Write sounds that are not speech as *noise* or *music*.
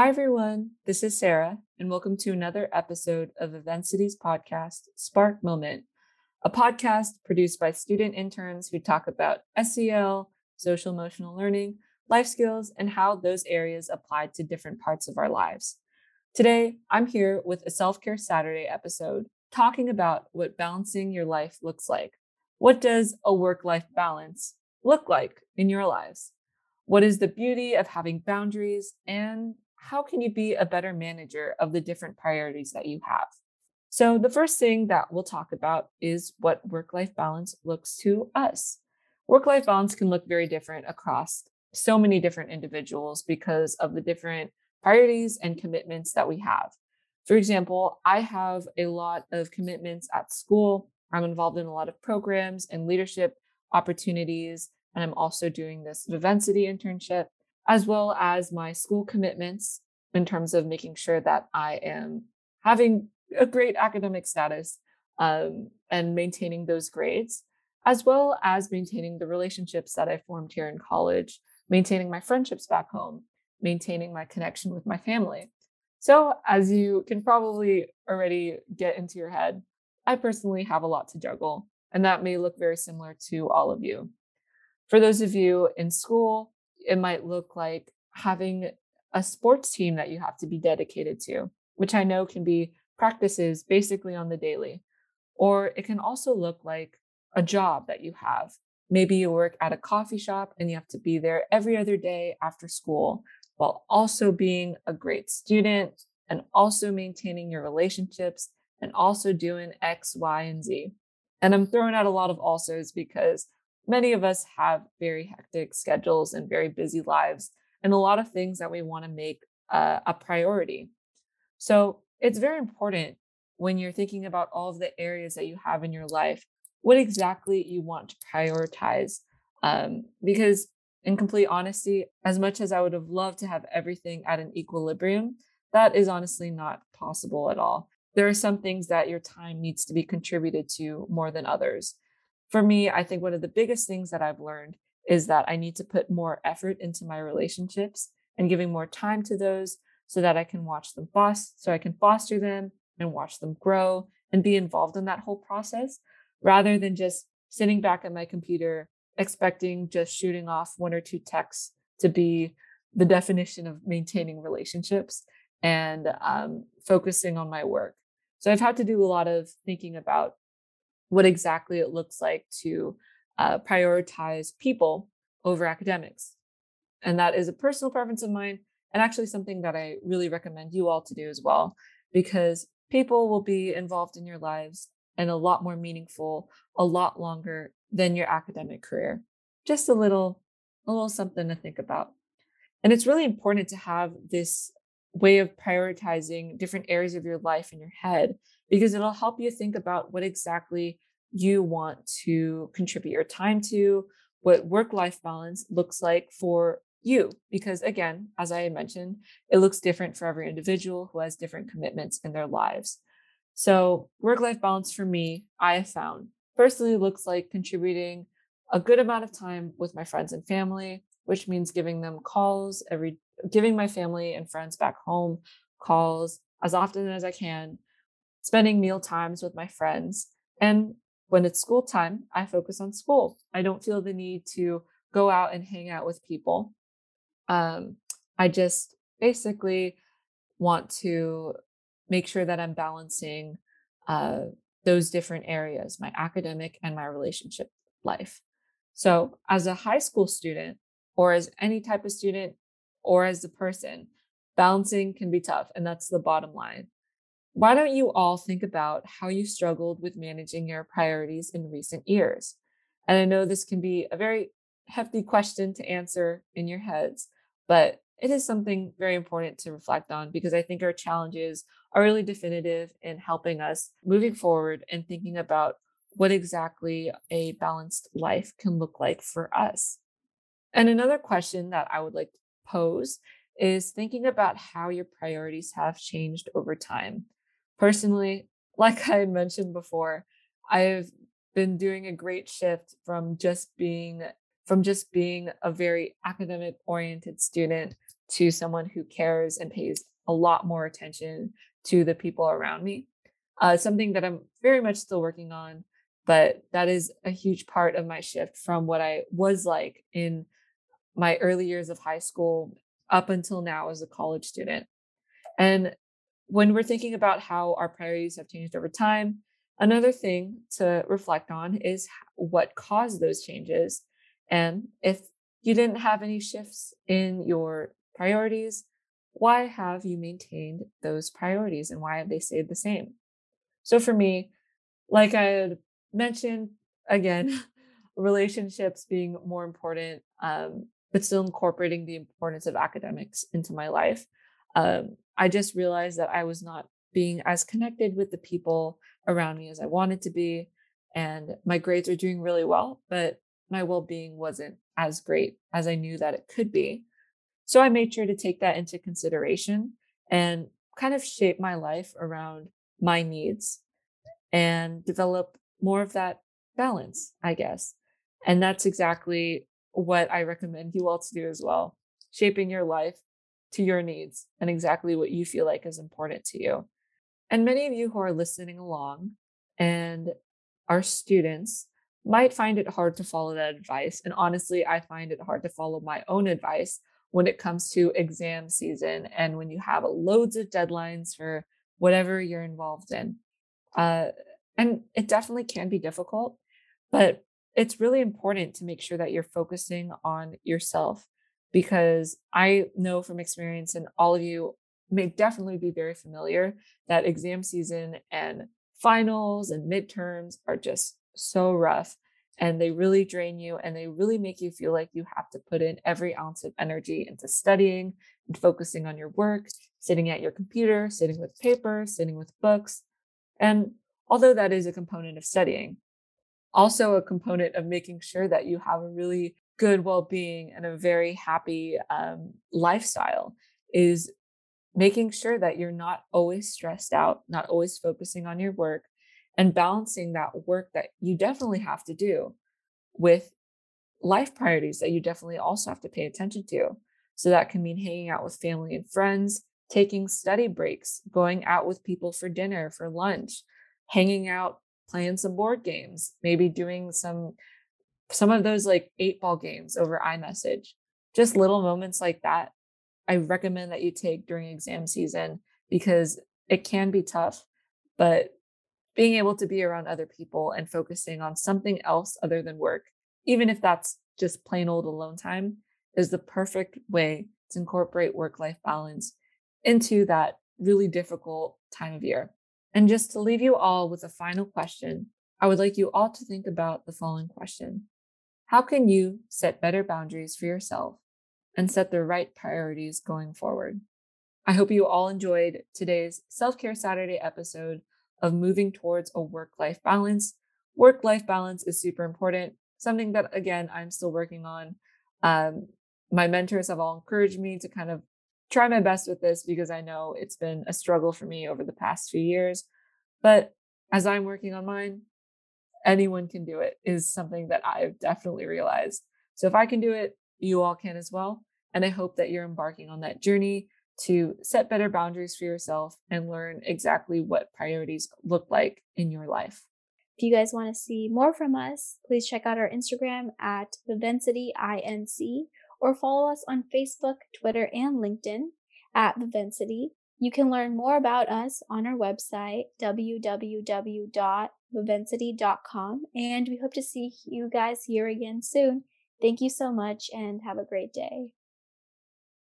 Hi, everyone. This is Sarah, and welcome to another episode of Vivensity's podcast, Spark Moment, a podcast produced by student interns who talk about SEL, social emotional learning, life skills, and how those areas apply to different parts of our lives. Today, I'm here with a Self Care Saturday episode talking about what balancing your life looks like. What does a work life balance look like in your lives? What is the beauty of having boundaries and how can you be a better manager of the different priorities that you have? So, the first thing that we'll talk about is what work life balance looks to us. Work life balance can look very different across so many different individuals because of the different priorities and commitments that we have. For example, I have a lot of commitments at school. I'm involved in a lot of programs and leadership opportunities, and I'm also doing this Vivensity internship as well as my school commitments in terms of making sure that I am having a great academic status um, and maintaining those grades, as well as maintaining the relationships that I formed here in college, maintaining my friendships back home, maintaining my connection with my family. So, as you can probably already get into your head, I personally have a lot to juggle, and that may look very similar to all of you. For those of you in school, it might look like having a sports team that you have to be dedicated to, which I know can be practices basically on the daily. Or it can also look like a job that you have. Maybe you work at a coffee shop and you have to be there every other day after school while also being a great student and also maintaining your relationships and also doing X, Y, and Z. And I'm throwing out a lot of alsos because many of us have very hectic schedules and very busy lives and a lot of things that we want to make uh, a priority. So it's very important when you're thinking about all of the areas that you have in your life, what exactly you want to prioritize. Um, because, in complete honesty, as much as I would have loved to have everything at an equilibrium, that is honestly not possible at all. There are some things that your time needs to be contributed to more than others for me, I think one of the biggest things that I've learned is that I need to put more effort into my relationships and giving more time to those so that I can watch them foster, so I can foster them and watch them grow and be involved in that whole process rather than just sitting back at my computer expecting just shooting off one or two texts to be the definition of maintaining relationships and um, focusing on my work. So I've had to do a lot of thinking about what exactly it looks like to uh, prioritize people over academics. And that is a personal preference of mine, and actually something that I really recommend you all to do as well, because people will be involved in your lives and a lot more meaningful, a lot longer than your academic career. Just a little, a little something to think about. And it's really important to have this way of prioritizing different areas of your life in your head because it'll help you think about what exactly you want to contribute your time to, what work life balance looks like for you. Because again, as I mentioned, it looks different for every individual who has different commitments in their lives. So, work life balance for me, I have found personally looks like contributing a good amount of time with my friends and family, which means giving them calls every, giving my family and friends back home calls as often as I can, spending meal times with my friends. And when it's school time, I focus on school. I don't feel the need to go out and hang out with people. Um, I just basically want to make sure that I'm balancing uh, those different areas my academic and my relationship life. So, as a high school student, or as any type of student, or as a person, balancing can be tough. And that's the bottom line. Why don't you all think about how you struggled with managing your priorities in recent years? And I know this can be a very hefty question to answer in your heads, but it is something very important to reflect on because I think our challenges are really definitive in helping us moving forward and thinking about what exactly a balanced life can look like for us. And another question that I would like to pose is thinking about how your priorities have changed over time. Personally, *laughs* like I mentioned before, I've been doing a great shift from just being from just being a very academic oriented student to someone who cares and pays a lot more attention to the people around me. Uh, something that I'm very much still working on, but that is a huge part of my shift from what I was like in my early years of high school up until now as a college student. And when we're thinking about how our priorities have changed over time, another thing to reflect on is what caused those changes. And if you didn't have any shifts in your priorities, why have you maintained those priorities and why have they stayed the same? So for me, like I had mentioned again, *laughs* relationships being more important, um, but still incorporating the importance of academics into my life. Um, I just realized that I was not being as connected with the people around me as I wanted to be. And my grades are doing really well, but my well being wasn't as great as I knew that it could be. So I made sure to take that into consideration and kind of shape my life around my needs and develop more of that balance, I guess. And that's exactly what I recommend you all to do as well shaping your life to your needs and exactly what you feel like is important to you. And many of you who are listening along and are students might find it hard to follow that advice. And honestly, I find it hard to follow my own advice when it comes to exam season and when you have loads of deadlines for whatever you're involved in. Uh, and it definitely can be difficult, but it's really important to make sure that you're focusing on yourself because I know from experience, and all of you may definitely be very familiar, that exam season and finals and midterms are just so rough and they really drain you and they really make you feel like you have to put in every ounce of energy into studying and focusing on your work, sitting at your computer, sitting with paper, sitting with books. And although that is a component of studying, also a component of making sure that you have a really good well-being and a very happy um, lifestyle is making sure that you're not always stressed out not always focusing on your work and balancing that work that you definitely have to do with life priorities that you definitely also have to pay attention to. So that can mean hanging out with family and friends taking study breaks going out with people for dinner for lunch hanging out playing some board games maybe doing some some of those like eight ball games over iMessage, just little moments like that. I recommend that you take during exam season because it can be tough, but being able to be around other people and focusing on something else other than work, even if that's just plain old alone time, is the perfect way to incorporate work life balance into that really difficult time of year. And just to leave you all with a final question, I would like you all to think about the following question how can you set better boundaries for yourself and set the right priorities going forward? I hope you all enjoyed today's Self Care Saturday episode of moving towards a work life balance. Work life balance is super important, something that, again, I'm still working on. Um, my mentors have all encouraged me to kind of try my best with this because I know it's been a struggle for me over the past few years. But as I'm working on mine, anyone can do it is something that I've definitely realized. So if I can do it, you all can as well. And I hope that you're embarking on that journey to set better boundaries for yourself and learn exactly what priorities look like in your life. If you guys want to see more from us, please check out our Instagram at VivensityINC or follow us on Facebook, Twitter, and LinkedIn at Vivensity. You can learn more about us on our website, www.vivensity.com, and we hope to see you guys here again soon. Thank you so much and have a great day.